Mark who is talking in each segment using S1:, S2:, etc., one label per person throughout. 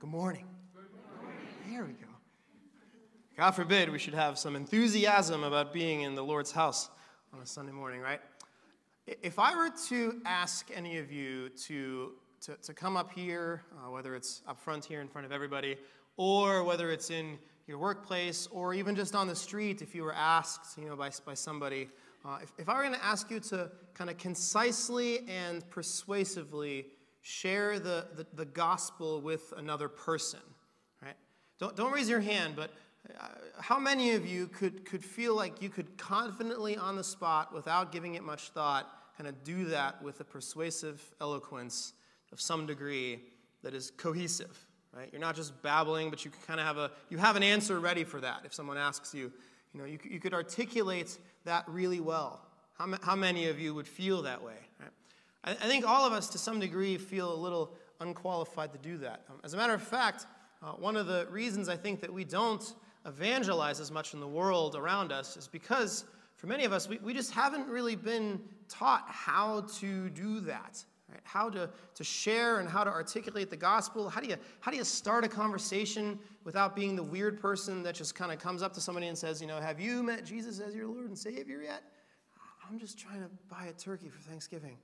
S1: Good morning. Good morning. There we go. God forbid we should have some enthusiasm about being in the Lord's house on a Sunday morning, right? If I were to ask any of you to, to, to come up here, uh, whether it's up front here in front of everybody, or whether it's in your workplace, or even just on the street, if you were asked, you know, by, by somebody, uh, if, if I were going to ask you to kind of concisely and persuasively share the, the, the gospel with another person, right? Don't, don't raise your hand, but uh, how many of you could, could feel like you could confidently on the spot, without giving it much thought, kind of do that with a persuasive eloquence of some degree that is cohesive, right? You're not just babbling, but you kind of have a you have an answer ready for that. If someone asks you, you know, you, you could articulate that really well. How, how many of you would feel that way? Right? I, I think all of us, to some degree, feel a little unqualified to do that. Um, as a matter of fact, uh, one of the reasons I think that we don't evangelize as much in the world around us is because for many of us, we, we just haven't really been taught how to do that. Right? How to, to share and how to articulate the gospel. How do, you, how do you start a conversation without being the weird person that just kind of comes up to somebody and says, you know, have you met Jesus as your Lord and Savior yet? I'm just trying to buy a turkey for Thanksgiving,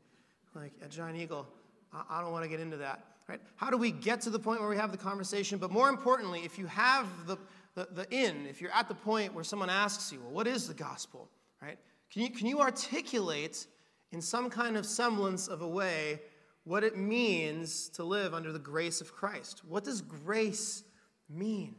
S1: like at Giant Eagle. I, I don't want to get into that. Right? How do we get to the point where we have the conversation? But more importantly, if you have the, the, the in, if you're at the point where someone asks you, well, what is the gospel? Right? Can you, can you articulate in some kind of semblance of a way what it means to live under the grace of Christ? What does grace mean?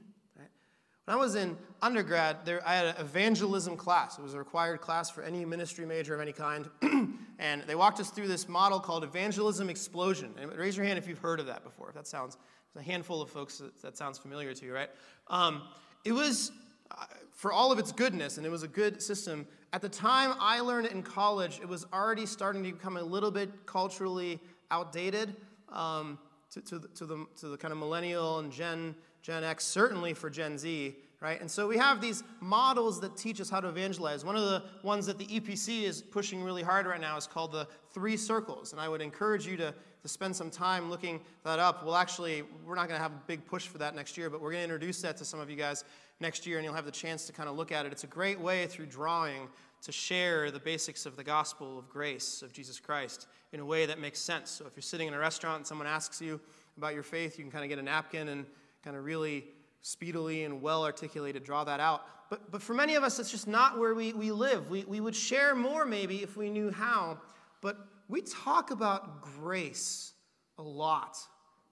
S1: When I was in undergrad, there, I had an evangelism class. It was a required class for any ministry major of any kind. and they walked us through this model called Evangelism Explosion. And raise your hand if you've heard of that before. If that sounds, a handful of folks that, that sounds familiar to you, right? Um, it was, uh, for all of its goodness, and it was a good system, at the time I learned it in college, it was already starting to become a little bit culturally outdated um, to, to, the, to, the, to the kind of millennial and Gen, Gen X, certainly for Gen Z, right? And so we have these models that teach us how to evangelize. One of the ones that the EPC is pushing really hard right now is called the three circles. And I would encourage you to, to spend some time looking that up. We'll actually, we're not going to have a big push for that next year, but we're going to introduce that to some of you guys next year, and you'll have the chance to kind of look at it. It's a great way through drawing to share the basics of the gospel of grace of Jesus Christ in a way that makes sense. So if you're sitting in a restaurant and someone asks you about your faith, you can kind of get a napkin and kind of really speedily and well articulated draw that out. But, but for many of us, it's just not where we, we live. We, we would share more maybe if we knew how, but we talk about grace a lot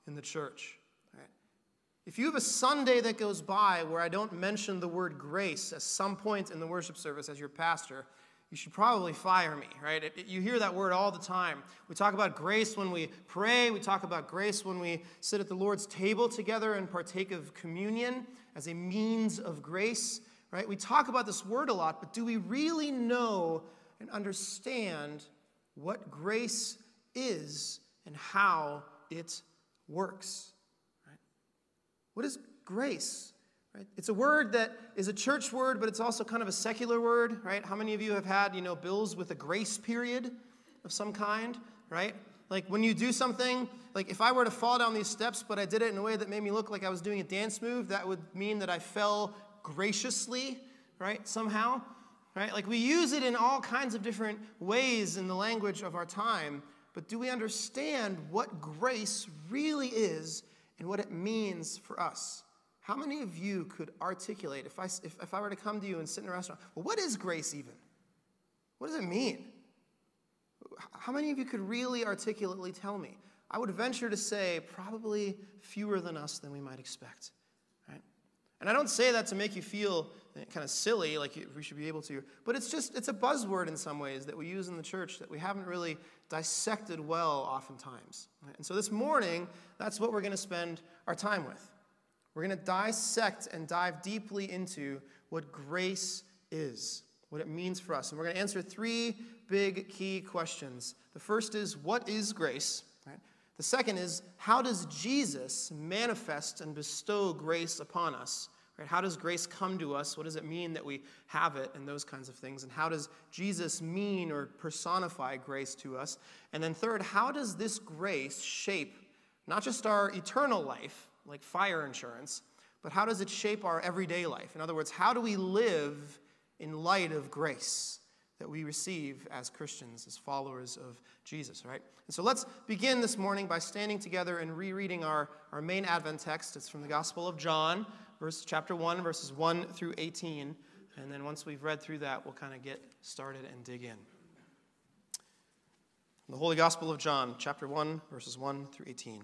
S1: in the church. If you have a Sunday that goes by where I don't mention the word grace at some point in the worship service as your pastor, you should probably fire me, right? It, it, you hear that word all the time. We talk about grace when we pray, we talk about grace when we sit at the Lord's table together and partake of communion as a means of grace, right? We talk about this word a lot, but do we really know and understand what grace is and how it works? Right? What is grace? Right? It's a word that is a church word, but it's also kind of a secular word, right? How many of you have had, you know, bills with a grace period of some kind, right? Like when you do something, like if I were to fall down these steps, but I did it in a way that made me look like I was doing a dance move, that would mean that I fell graciously, right? Somehow, right? Like we use it in all kinds of different ways in the language of our time, but do we understand what grace really is and what it means for us. How many of you could articulate, if I, if, if I were to come to you and sit in a restaurant, well, what is grace even? What does it mean? How many of you could really articulately tell me? I would venture to say probably fewer than us than we might expect. Right? And I don't say that to make you feel eh, kind of silly, like we should be able to, but it's just, it's a buzzword in some ways that we use in the church that we haven't really dissected well oftentimes. Right? And so this morning, that's what we're going to spend our time with. We're going to dissect and dive deeply into what grace is, what it means for us. And we're going to answer three big key questions. The first is, what is grace? Right? The second is, how does Jesus manifest and bestow grace upon us? Right? How does grace come to us? What does it mean that we have it? And those kinds of things. And how does Jesus mean or personify grace to us? And then, third, how does this grace shape Not just our eternal life, like fire insurance, but how does it shape our everyday life? In other words, how do we live in light of grace that we receive as Christians, as followers of Jesus, right? And so let's begin this morning by standing together and rereading our, our main Advent text. It's from the Gospel of John, verse chapter 1, verses 1 through 18. And then once we've read through that, we'll kind of get started and dig in. The Holy Gospel of John, chapter 1, verses 1 through 18.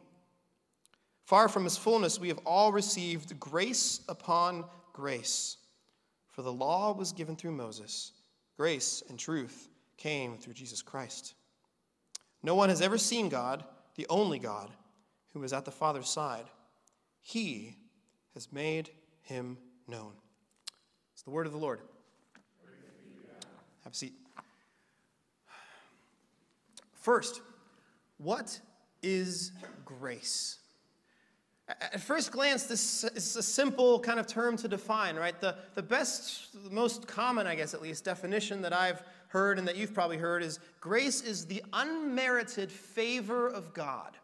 S1: Far from his fullness, we have all received grace upon grace. For the law was given through Moses, grace and truth came through Jesus Christ. No one has ever seen God, the only God, who is at the Father's side. He has made him known. It's the word of the Lord. Have a seat. First, what is grace? At first glance, this is a simple kind of term to define, right? The, the best, the most common, I guess at least, definition that I've heard and that you've probably heard is grace is the unmerited favor of God,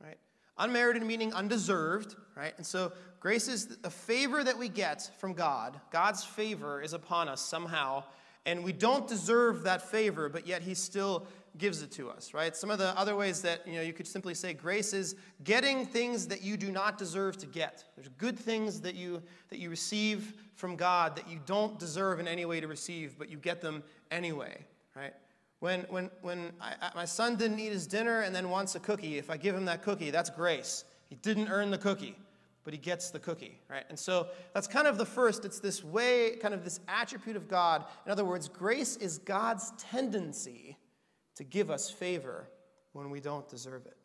S1: right? Unmerited meaning undeserved, right? And so grace is a favor that we get from God. God's favor is upon us somehow, and we don't deserve that favor, but yet He still gives it to us, right? Some of the other ways that you know you could simply say grace is getting things that you do not deserve to get. There's good things that you that you receive from God that you don't deserve in any way to receive, but you get them anyway, right? When when when I, my son didn't eat his dinner and then wants a cookie, if I give him that cookie, that's grace. He didn't earn the cookie, but he gets the cookie, right? And so that's kind of the first. It's this way, kind of this attribute of God. In other words, grace is God's tendency to give us favor when we don't deserve it.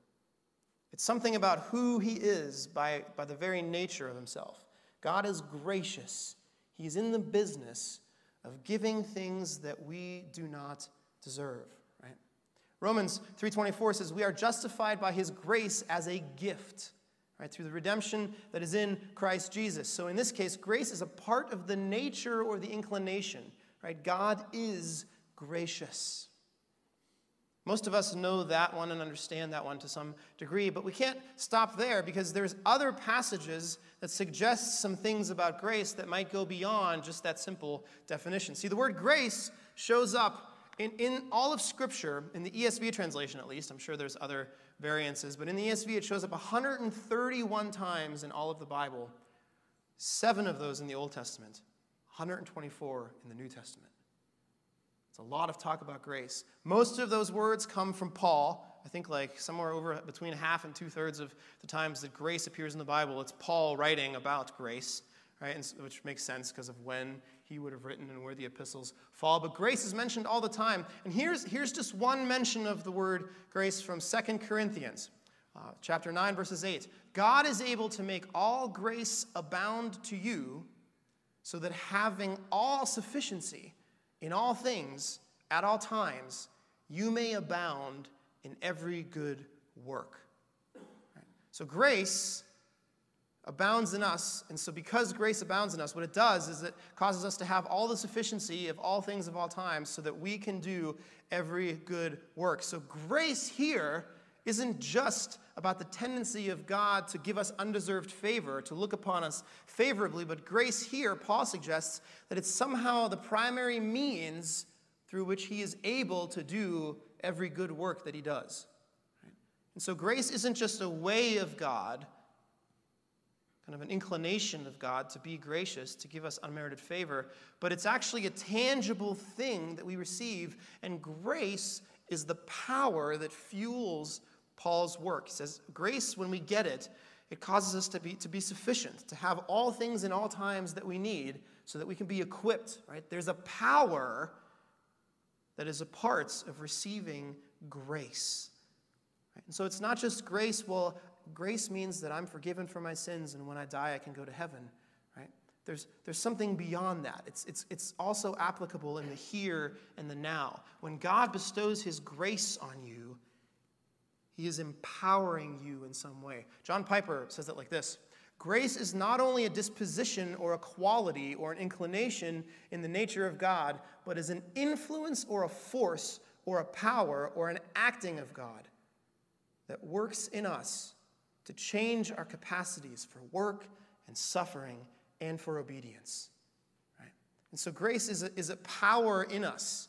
S1: It's something about who he is by, by the very nature of himself. God is gracious. He's in the business of giving things that we do not deserve, right? Romans 3:24 says we are justified by his grace as a gift, right? Through the redemption that is in Christ Jesus. So in this case, grace is a part of the nature or the inclination, right? God is gracious. Most of us know that one and understand that one to some degree, but we can't stop there because there's other passages that suggest some things about grace that might go beyond just that simple definition. See, the word grace shows up in, in all of Scripture, in the ESV translation at least, I'm sure there's other variances, but in the ESV it shows up 131 times in all of the Bible, seven of those in the Old Testament, 124 in the New Testament. A lot of talk about grace. Most of those words come from Paul. I think like somewhere over between half and two thirds of the times that grace appears in the Bible, it's Paul writing about grace, right? And, which makes sense because of when he would have written and where the epistles fall. But grace is mentioned all the time. And here's, here's just one mention of the word grace from Second Corinthians, uh, chapter 9, verses 8. God is able to make all grace abound to you, so that having all sufficiency, in all things, at all times, you may abound in every good work. So, grace, abounds in us. And so, because grace abounds in us, what it does is it causes us to have all the sufficiency of all things of all times so that we can do every good work. So, grace here isn't just about the tendency of God to give us undeserved favor, to look upon us favorably, but grace here, Paul suggests that it's somehow the primary means through which he is able to do every good work that he does. And so, grace isn't just a way of God kind of an inclination of God to be gracious, to give us unmerited favor, but it's actually a tangible thing that we receive, and grace is the power that fuels Paul's work. He says, Grace, when we get it, it causes us to be, to be sufficient, to have all things in all times that we need so that we can be equipped, right? There's a power that is a part of receiving grace. Right? And so it's not just grace, well, grace means that I'm forgiven for my sins, and when I die, I can go to heaven. Right? There's, there's something beyond that. It's, it's, it's also applicable in the here and the now. When God bestows his grace on you, he is empowering you in some way. John Piper says it like this Grace is not only a disposition or a quality or an inclination in the nature of God, but is an influence or a force or a power or an acting of God that works in us to change our capacities for work and suffering and for obedience. Right? And so grace is a, is a power in us.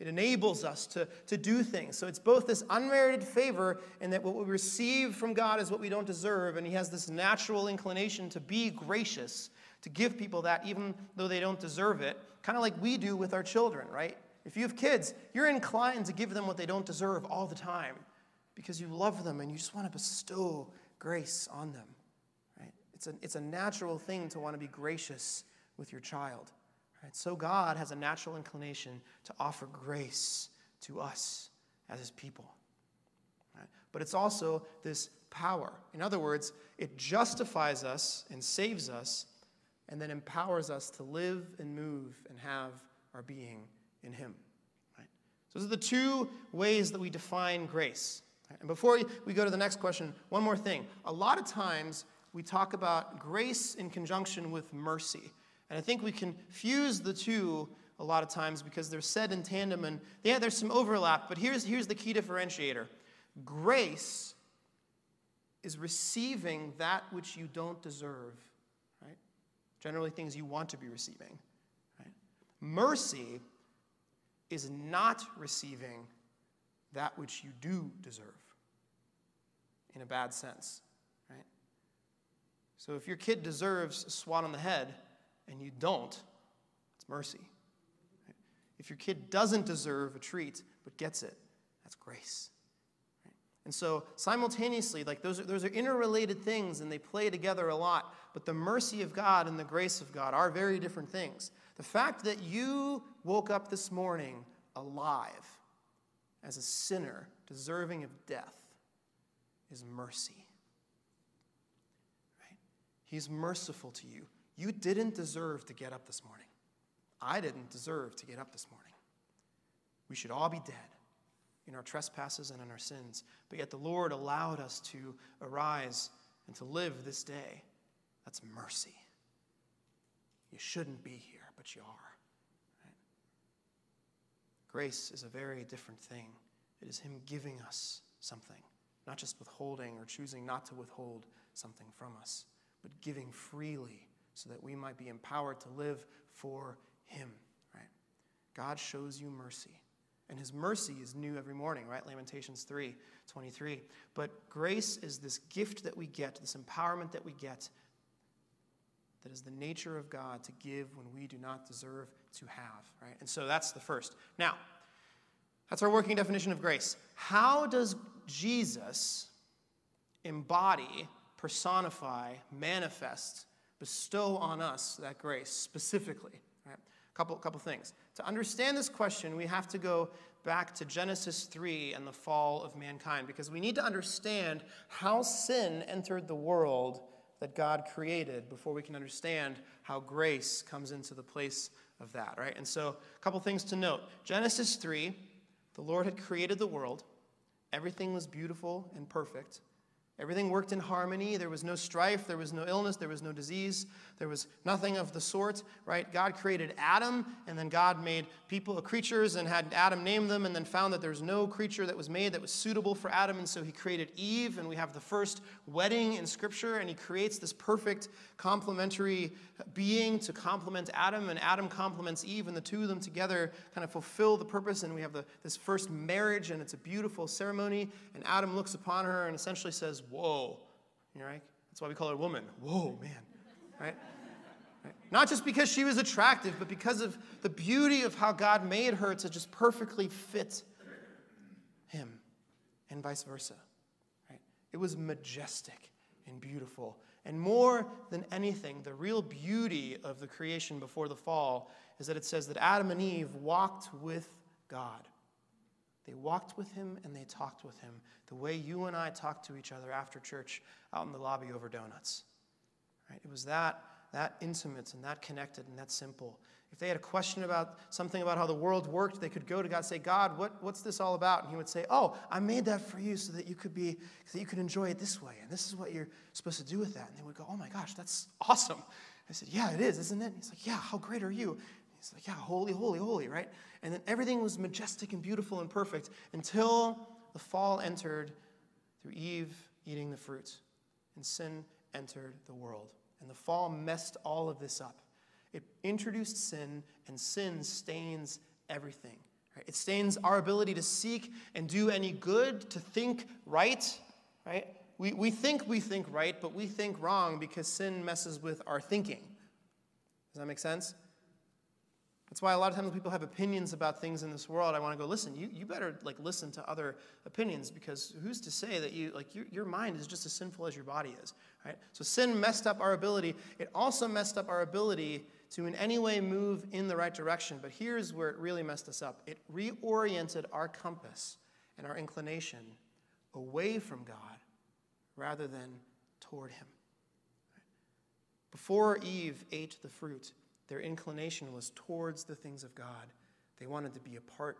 S1: It enables us to, to do things. So it's both this unmerited favor and that what we receive from God is what we don't deserve, and He has this natural inclination to be gracious, to give people that even though they don't deserve it, kind of like we do with our children, right? If you have kids, you're inclined to give them what they don't deserve all the time because you love them and you just want to bestow grace on them. Right? It's, a, it's a natural thing to want to be gracious with your child. Right? So God has a natural inclination to offer grace to us as his people. Right? But it's also this power. In other words, it justifies us and saves us and then empowers us to live and move and have our being in him. Right? So those are the two ways that we define grace. And before we go to the next question, one more thing. A lot of times we talk about grace in conjunction with mercy. And I think we confuse the two a lot of times because they're said in tandem and yeah, there's some overlap, but here's, here's the key differentiator grace is receiving that which you don't deserve, right? Generally, things you want to be receiving, right? Mercy is not receiving that which you do deserve in a bad sense, right? So if your kid deserves a swat on the head and you don't, it's mercy. If your kid doesn't deserve a treat but gets it, that's grace. And so simultaneously, like those are, those are interrelated things and they play together a lot, but the mercy of God and the grace of God are very different things. The fact that you woke up this morning alive as a sinner deserving of death is mercy. Right? He's merciful to you. You didn't deserve to get up this morning. I didn't deserve to get up this morning. We should all be dead in our trespasses and in our sins. But yet the Lord allowed us to arise and to live this day. That's mercy. You shouldn't be here, but you are. Right? Grace is a very different thing. It is Him giving us something not just withholding or choosing not to withhold something from us, but giving freely so that we might be empowered to live for Him, right? God shows you mercy. And his mercy is new every morning, right? Lamentations 3 23. But grace is this gift that we get, this empowerment that we get, that is the nature of God to give when we do not deserve to have, right? And so that's the first. Now, that's our working definition of grace. How does Jesus embody, personify, manifest, bestow on us that grace specifically. Right? A couple, couple things. To understand this question, we have to go back to Genesis 3 and the fall of mankind because we need to understand how sin entered the world that God created before we can understand how grace comes into the place of that, right? And so, a couple things to note. Genesis 3, the Lord had created the world. Everything was beautiful and perfect. Everything worked in harmony. There was no strife, there was no illness, there was no disease, there was nothing of the sort, right? God created Adam, and then God made people, uh, creatures, and had Adam name them, and then found that there's no creature that was made that was suitable for Adam, and so he created Eve, and we have the first wedding in Scripture, and he creates this perfect complementary uh, being to complement Adam, and Adam complements Eve, and the two of them together kind of fulfill the purpose, and we have the, this first marriage, and it's a beautiful ceremony, and Adam looks upon her and essentially says, Whoa, you right? That's why we call her woman. Whoa, man, right? Not just because she was attractive, but because of the beauty of how God made her to just perfectly fit him, and vice versa. Right? It was majestic and beautiful. And more than anything, the real beauty of the creation before the fall is that it says that Adam and Eve walked with God. They walked with him and they talked with him the way you and I talk to each other after church out in the lobby over donuts. Right? It was that that intimate and that connected and that simple. If they had a question about something about how the world worked, they could go to God and say, God, what, what's this all about? And he would say, Oh, I made that for you so that you could be, so that you could enjoy it this way. And this is what you're supposed to do with that. And they would go, Oh my gosh, that's awesome. I said, Yeah, it is, isn't it? And he's like, Yeah, how great are you? He's like, Yeah, holy, holy, holy, right? And then everything was majestic and beautiful and perfect until the fall entered through Eve eating the fruit and sin entered the world. And the fall messed all of this up. It introduced sin, and sin stains everything. Right? It stains our ability to seek and do any good, to think right. Right? We, we think we think right, but we think wrong because sin messes with our thinking. Does that make sense? That's why a lot of times people have opinions about things in this world, I want to go, listen, you, you better like listen to other opinions because who's to say that you like your, your mind is just as sinful as your body is, right? So sin messed up our ability. It also messed up our ability to in any way move in the right direction. But here's where it really messed us up. It reoriented our compass and our inclination away from God rather than toward him. Before Eve ate the fruit, their inclination was towards the things of God. They wanted to be a part,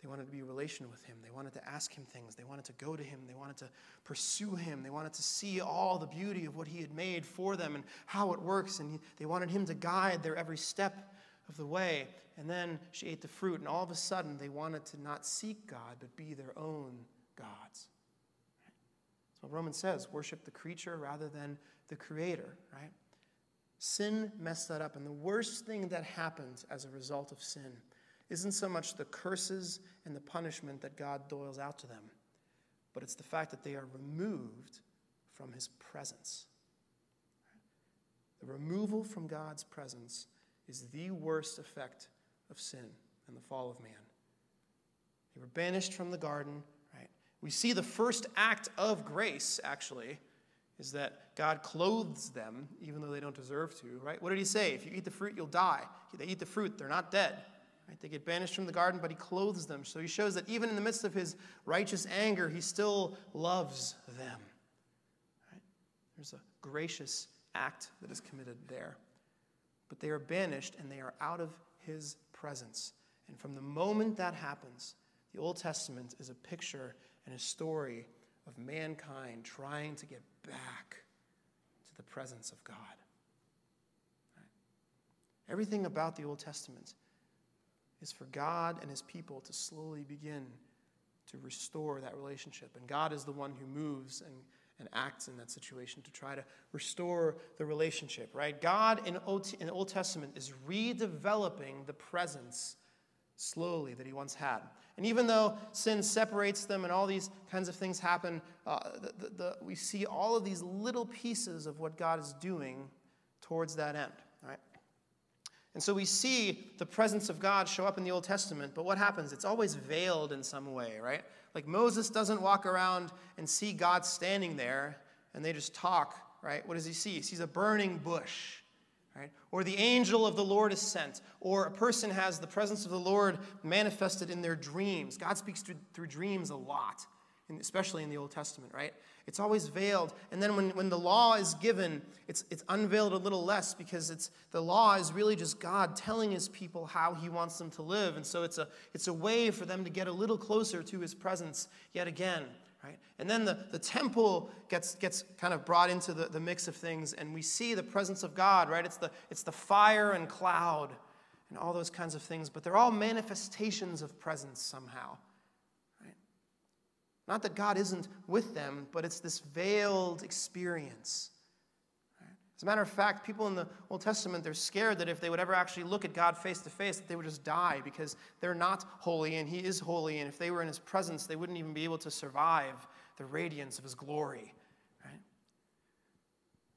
S1: they wanted to be relation with Him. They wanted to ask Him things. They wanted to go to Him. They wanted to pursue Him. They wanted to see all the beauty of what He had made for them and how it works. And they wanted Him to guide their every step of the way. And then she ate the fruit, and all of a sudden they wanted to not seek God, but be their own gods. That's what Romans says worship the creature rather than the creator, right? Sin messed that up. And the worst thing that happens as a result of sin isn't so much the curses and the punishment that God doles out to them, but it's the fact that they are removed from his presence. The removal from God's presence is the worst effect of sin and the fall of man. They were banished from the garden, right? We see the first act of grace, actually, is that God clothes them even though they don't deserve to, right? What did he say? If you eat the fruit, you'll die. They eat the fruit, they're not dead. Right? They get banished from the garden, but he clothes them. So he shows that even in the midst of his righteous anger, he still loves them. Right? There's a gracious act that is committed there. But they are banished and they are out of his presence. And from the moment that happens, the Old Testament is a picture and a story of mankind trying to get back to the presence of God. Right? Everything about the Old Testament is for God and his people to slowly begin to restore that relationship. And God is the one who moves and, and acts in that situation to try to restore the relationship, right? God in, Old, in the Old Testament is redeveloping the presence slowly that he once had. And even though sin separates them and all these kinds of things happen, uh, the, the, we see all of these little pieces of what God is doing towards that end. Right? And so we see the presence of God show up in the Old Testament, but what happens? It's always veiled in some way, right? Like Moses doesn't walk around and see God standing there and they just talk, right? What does he see? He sees a burning bush Right? Or the angel of the Lord is sent, or a person has the presence of the Lord manifested in their dreams. God speaks through, through dreams a lot, especially in the Old Testament, right? It's always veiled. And then when, when the law is given, it's, it's unveiled a little less because it's, the law is really just God telling his people how he wants them to live. And so it's a, it's a way for them to get a little closer to his presence yet again Right? And then the, the temple gets, gets kind of brought into the, the mix of things, and we see the presence of God, right? It's the, it's the fire and cloud and all those kinds of things, but they're all manifestations of presence somehow. Right? Not that God isn't with them, but it's this veiled experience. As a matter of fact, people in the Old Testament, they're scared that if they would ever actually look at God face to face, that they would just die because they're not holy and He is holy. And if they were in His presence, they wouldn't even be able to survive the radiance of His glory. Right?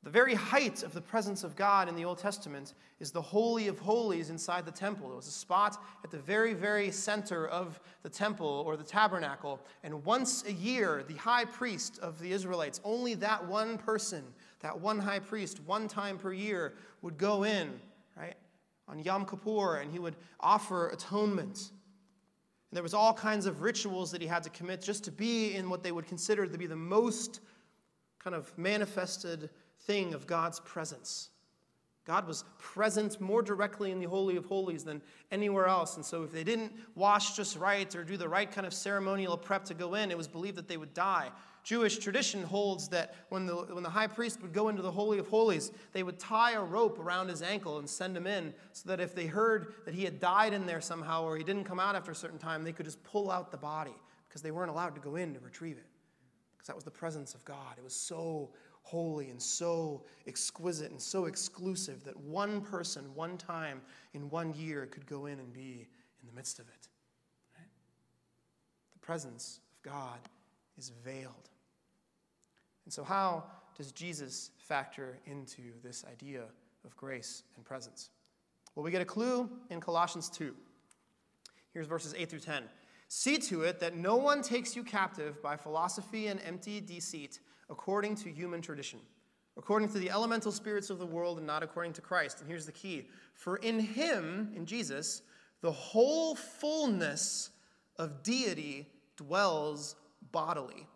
S1: The very height of the presence of God in the Old Testament is the Holy of Holies inside the temple. It was a spot at the very, very center of the temple or the tabernacle. And once a year, the high priest of the Israelites, only that one person, that one high priest, one time per year, would go in, right, on Yom Kippur, and he would offer atonement. And there was all kinds of rituals that he had to commit just to be in what they would consider to be the most kind of manifested thing of God's presence. God was present more directly in the Holy of Holies than anywhere else. And so, if they didn't wash just right or do the right kind of ceremonial prep to go in, it was believed that they would die. Jewish tradition holds that when the, when the high priest would go into the Holy of Holies, they would tie a rope around his ankle and send him in so that if they heard that he had died in there somehow or he didn't come out after a certain time, they could just pull out the body because they weren't allowed to go in to retrieve it. Because that was the presence of God. It was so holy and so exquisite and so exclusive that one person, one time in one year, could go in and be in the midst of it. Right? The presence of God is veiled. And so, how does Jesus factor into this idea of grace and presence? Well, we get a clue in Colossians 2. Here's verses 8 through 10. See to it that no one takes you captive by philosophy and empty deceit, according to human tradition, according to the elemental spirits of the world, and not according to Christ. And here's the key For in him, in Jesus, the whole fullness of deity dwells bodily.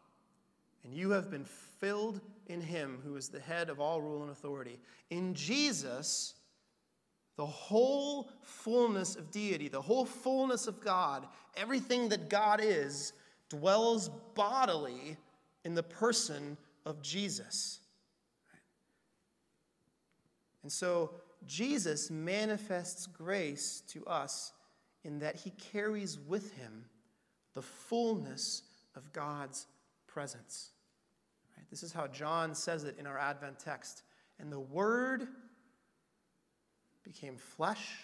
S1: And you have been filled in him who is the head of all rule and authority. In Jesus, the whole fullness of deity, the whole fullness of God, everything that God is, dwells bodily in the person of Jesus. And so Jesus manifests grace to us in that he carries with him the fullness of God's presence. This is how John says it in our Advent text. And the Word became flesh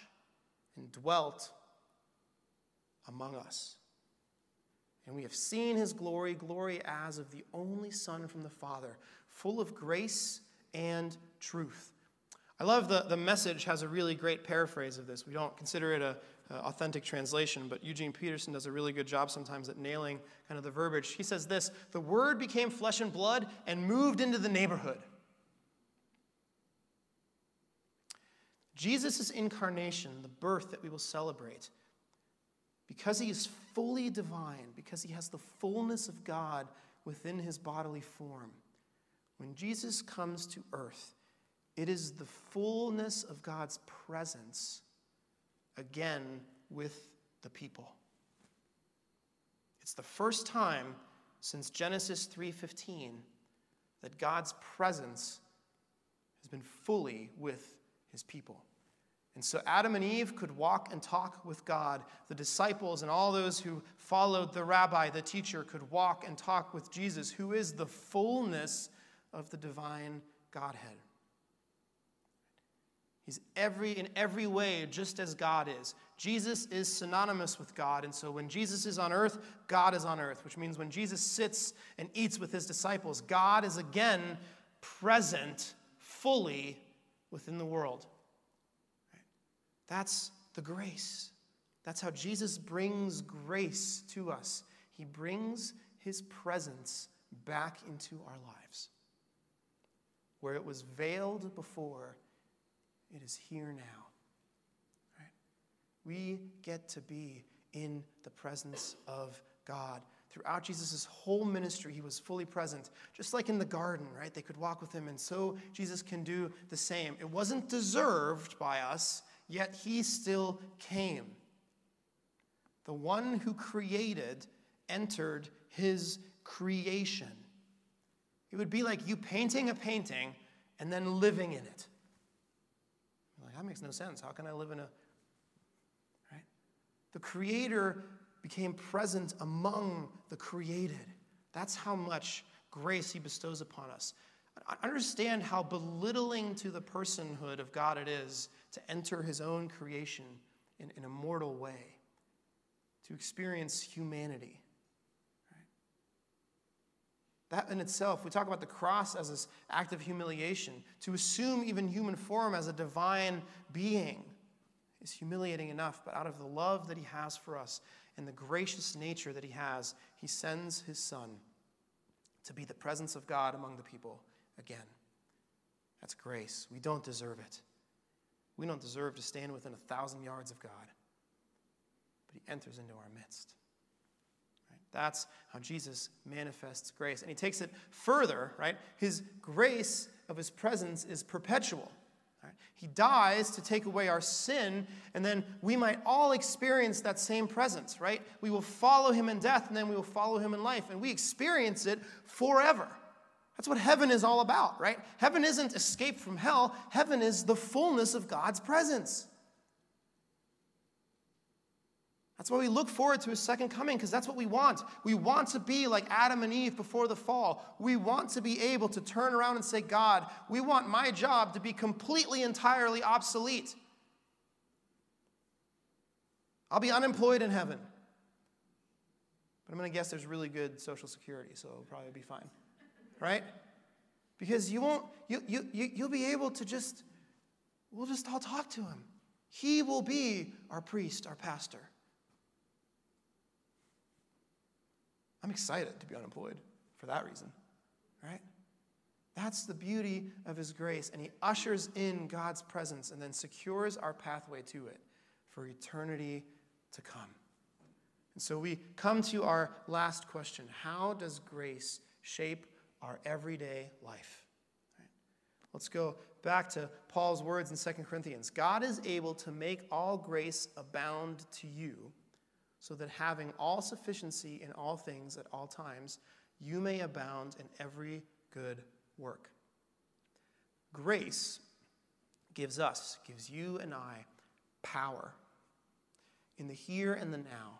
S1: and dwelt among us. And we have seen his glory, glory as of the only Son from the Father, full of grace and truth. I love the, the message has a really great paraphrase of this. We don't consider it a, uh, authentic translation, but Eugene Peterson does a really good job sometimes at nailing kind of the verbiage. He says this The Word became flesh and blood and moved into the neighborhood. Jesus' incarnation, the birth that we will celebrate, because he is fully divine, because he has the fullness of God within his bodily form, when Jesus comes to earth, it is the fullness of God's presence again with the people. It's the first time since Genesis 3:15 that God's presence has been fully with his people. And so Adam and Eve could walk and talk with God. The disciples and all those who followed the rabbi, the teacher, could walk and talk with Jesus, who is the fullness of the divine Godhead. He's every in every way just as God is. Jesus is synonymous with God, and so when Jesus is on earth, God is on earth, which means when Jesus sits and eats with his disciples, God is again present fully within the world. That's the grace. That's how Jesus brings grace to us. He brings his presence back into our lives. Where it was veiled before, it is here now. Right? We get to be in the presence of God. Throughout Jesus' whole ministry, he was fully present. Just like in the garden, right? They could walk with him, and so Jesus can do the same. It wasn't deserved by us, yet he still came. The one who created entered his creation. It would be like you painting a painting and then living in it. That makes no sense. How can I live in a. Right? The Creator became present among the created. That's how much grace He bestows upon us. Understand how belittling to the personhood of God it is to enter His own creation in, in a mortal way, to experience humanity. That in itself, we talk about the cross as this act of humiliation. To assume even human form as a divine being is humiliating enough, but out of the love that He has for us and the gracious nature that He has, He sends His Son to be the presence of God among the people again. That's grace. We don't deserve it. We don't deserve to stand within a thousand yards of God, but He enters into our midst. That's how Jesus manifests grace. And he takes it further, right? His grace of his presence is perpetual. Right? He dies to take away our sin, and then we might all experience that same presence, right? We will follow him in death, and then we will follow him in life, and we experience it forever. That's what heaven is all about, right? Heaven isn't escape from hell, heaven is the fullness of God's presence. That's why we look forward to his second coming, because that's what we want. We want to be like Adam and Eve before the fall. We want to be able to turn around and say, God, we want my job to be completely, entirely obsolete. I'll be unemployed in heaven. But I'm going to guess there's really good Social Security, so it'll probably be fine. Right? Because you won't, you, you, you, you'll be able to just, we'll just all talk to him. He will be our priest, our pastor. I'm excited to be unemployed for that reason, right? That's the beauty of His grace. And He ushers in God's presence and then secures our pathway to it for eternity to come. And so we come to our last question How does grace shape our everyday life? Right? Let's go back to Paul's words in 2 Corinthians God is able to make all grace abound to you so that having all sufficiency in all things at all times, you may abound in every good work. Grace gives us, gives you and I, power in the here and the now,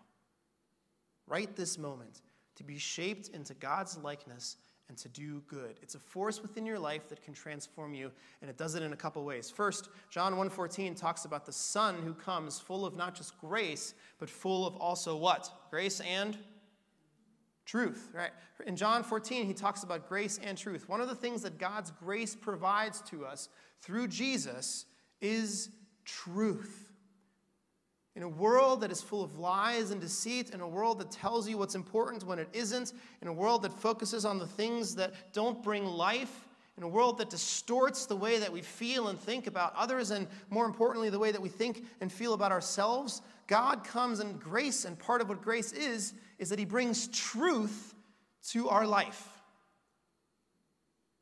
S1: right this moment, to be shaped into God's likeness and to do good. It's a force within your life that can transform you, and it does it in a couple ways. First, John 1:14 talks about the Son who comes full of not just grace, but full of also what? Grace and truth, right? In John 14, he talks about grace and truth. One of the things that God's grace provides to us through Jesus is truth. In a world that is full of lies and deceit, in a world that tells you what's important when it isn't, in a world that focuses on the things that don't bring life, in a world that distorts the way that we feel and think about others, and more importantly, the way that we think and feel about ourselves, God comes in grace, and part of what grace is, is that He brings truth to our life.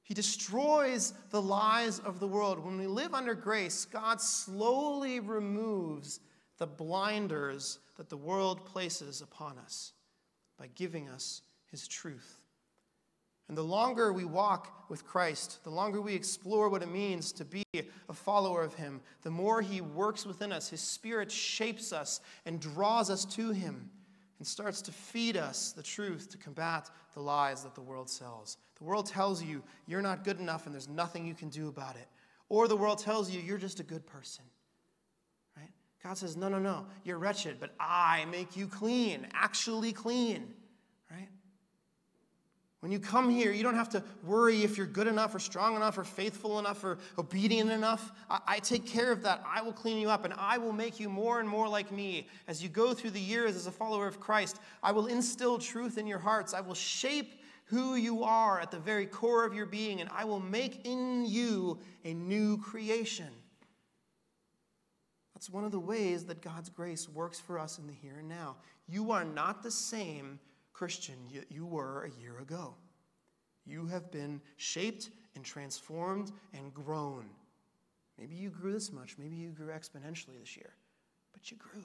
S1: He destroys the lies of the world. When we live under grace, God slowly removes the blinders that the world places upon us by giving us his truth. And the longer we walk with Christ, the longer we explore what it means to be a follower of Him, the more He works within us. His Spirit shapes us and draws us to Him and starts to feed us the truth to combat the lies that the world sells. The world tells you you're not good enough and there's nothing you can do about it. Or the world tells you you're just a good person. God says, No, no, no, you're wretched, but I make you clean, actually clean, right? When you come here, you don't have to worry if you're good enough or strong enough or faithful enough or obedient enough. I, I, take care of that. I will clean you up and I will make you more and more like me. As you go through the years as a follower of Christ, I will instill truth in your hearts. I will shape who you are at the very core of your being, and I will make in you a new creation. That's one of the ways that God's grace works for us in the here and now. You are not the same Christian you were a year ago. You have been shaped and transformed and grown. Maybe you grew this much, maybe you grew exponentially this year, but you grew.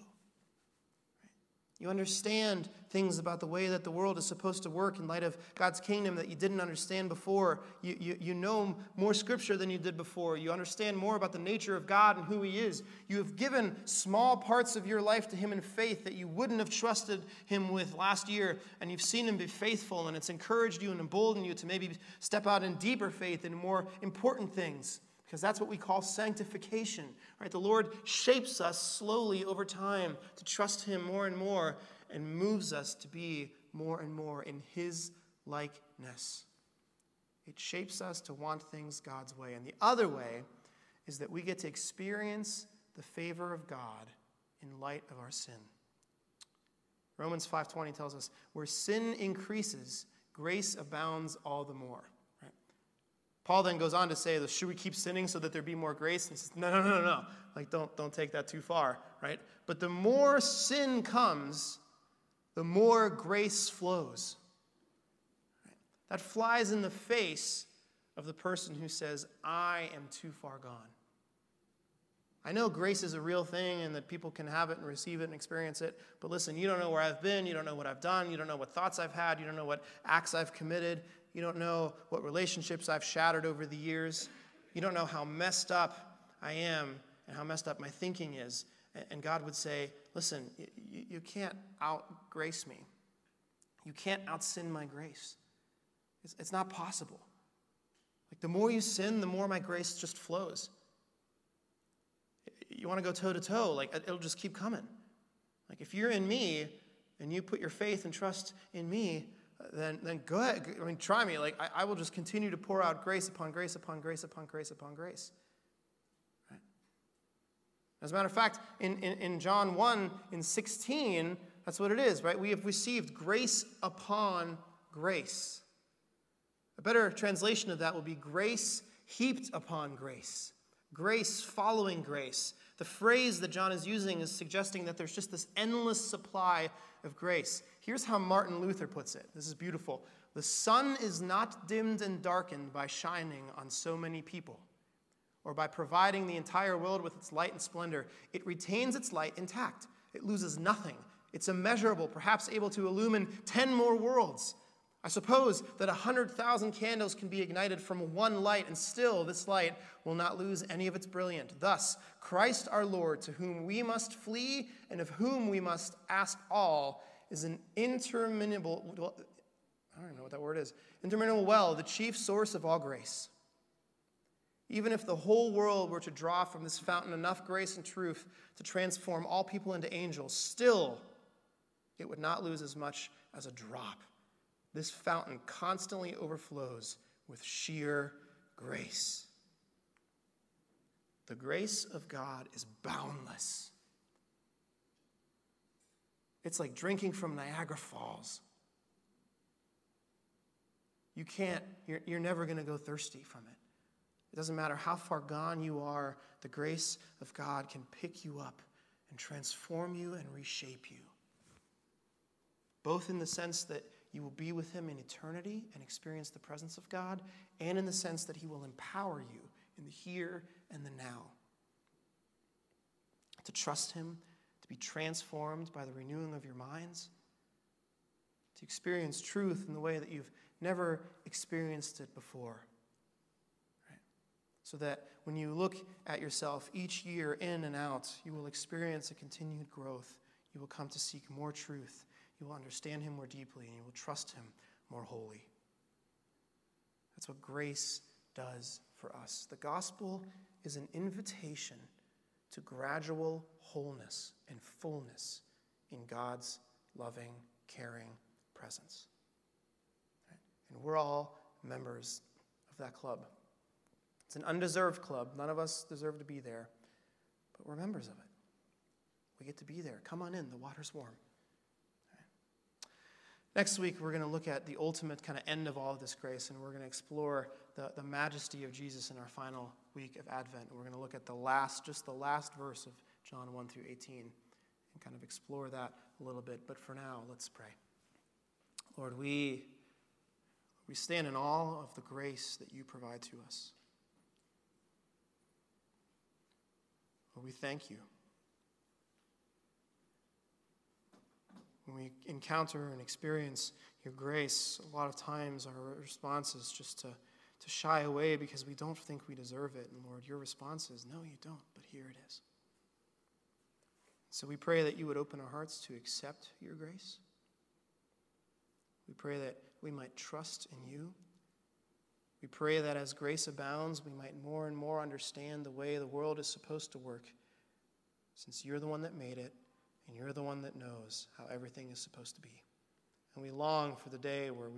S1: You understand things about the way that the world is supposed to work in light of God's kingdom that you didn't understand before. You, you, you know more scripture than you did before. You understand more about the nature of God and who He is. You have given small parts of your life to Him in faith that you wouldn't have trusted Him with last year, and you've seen Him be faithful, and it's encouraged you and emboldened you to maybe step out in deeper faith in more important things because that's what we call sanctification. Right? The Lord shapes us slowly over time to trust Him more and more and moves us to be more and more in His likeness. It shapes us to want things God's way. And the other way is that we get to experience the favor of God in light of our sin. Romans 5:20 tells us, "Where sin increases, grace abounds all the more." Paul then goes on to say, should we keep sinning so that there be more grace? And he says, no, no, no, no. No. Like, don't, don't take that too far, right? But the more sin comes, the more grace flows. That flies in the face of the person who says, I am too far gone. I know grace is a real thing and that people can have it and receive it and experience it, but listen, you don't know where I've been, you don't know what I've done, you don't know what thoughts I've had, you don't know what acts I've committed, you don't know what relationships I've shattered over the years. You don't know how messed up I am and how messed up my thinking is. And God would say, Listen, you can't outgrace me. You can't out sin my grace. It's not possible. Like the more you sin, the more my grace just flows. You want to go toe to toe, like it'll just keep coming. Like if you're in me and you put your faith and trust in me, then, then go ahead. I mean, try me. Like, I, I will just continue to pour out grace upon grace upon grace upon grace upon grace. Right? As a matter of fact, in, in, in John 1, in 16, that's what it is, right? We have received grace upon grace. A better translation of that will be grace heaped upon grace, grace following grace. The phrase that John is using is suggesting that there's just this endless supply of grace. Here's how Martin Luther puts it. This is beautiful. The sun is not dimmed and darkened by shining on so many people or by providing the entire world with its light and splendor. It retains its light intact, it loses nothing. It's immeasurable, perhaps able to illumine 10 more worlds. I suppose that 100,000 candles can be ignited from one light, and still this light will not lose any of its brilliance. Thus, Christ our Lord, to whom we must flee and of whom we must ask all, is an interminable, well, I don't even know what that word is, interminable well, the chief source of all grace. Even if the whole world were to draw from this fountain enough grace and truth to transform all people into angels, still it would not lose as much as a drop. This fountain constantly overflows with sheer grace. The grace of God is boundless. It's like drinking from Niagara Falls. You can't, you're, you're never going to go thirsty from it. It doesn't matter how far gone you are, the grace of God can pick you up and transform you and reshape you. Both in the sense that you will be with Him in eternity and experience the presence of God, and in the sense that He will empower you in the here and the now. To trust Him, be transformed by the renewing of your minds, to experience truth in the way that you've never experienced it before. Right? So that when you look at yourself each year in and out, you will experience a continued growth. You will come to seek more truth you will understand him more deeply and you will trust him more wholly. That's what grace does for us. The gospel is an invitation to gradual wholeness and fullness in God's loving, caring presence. And we're all members of that club. It's an undeserved club. None of us deserve to be there, but we're members of it. We get to be there. Come on in, the water's warm. Next week, we're going to look at the ultimate kind of end of all of this grace, and we're going to explore the, the majesty of Jesus in our final week of Advent. And we're going to look at the last, just the last verse of John 1 through 18, and kind of explore that a little bit. But for now, let's pray. Lord, we, we stand in awe of the grace that you provide to us. Lord, we thank you. when we encounter and experience your grace, a lot of times our response is just to, to shy away because we don't think we deserve it. And Lord, your response is, no, you don't, but here it is. So we pray that you would open our hearts to accept your grace. We pray that we might trust in you. We pray that as grace abounds, we might more and more understand the way the world is supposed to work, since you're the one that made it and you're the one that knows how everything is supposed to be. And we long for the day where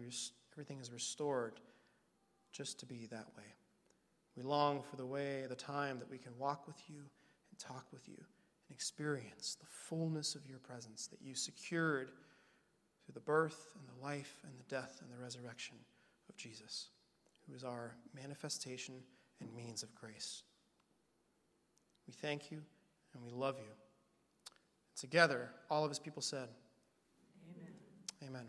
S1: everything is restored just to be that way. We long for the way, the time that we can walk with you and talk with you and experience the fullness of your presence that you secured through the birth and the life and the death and the resurrection of Jesus, who is our manifestation and means of grace. We thank you and we love you. Together, all of his people said, Amen. Amen.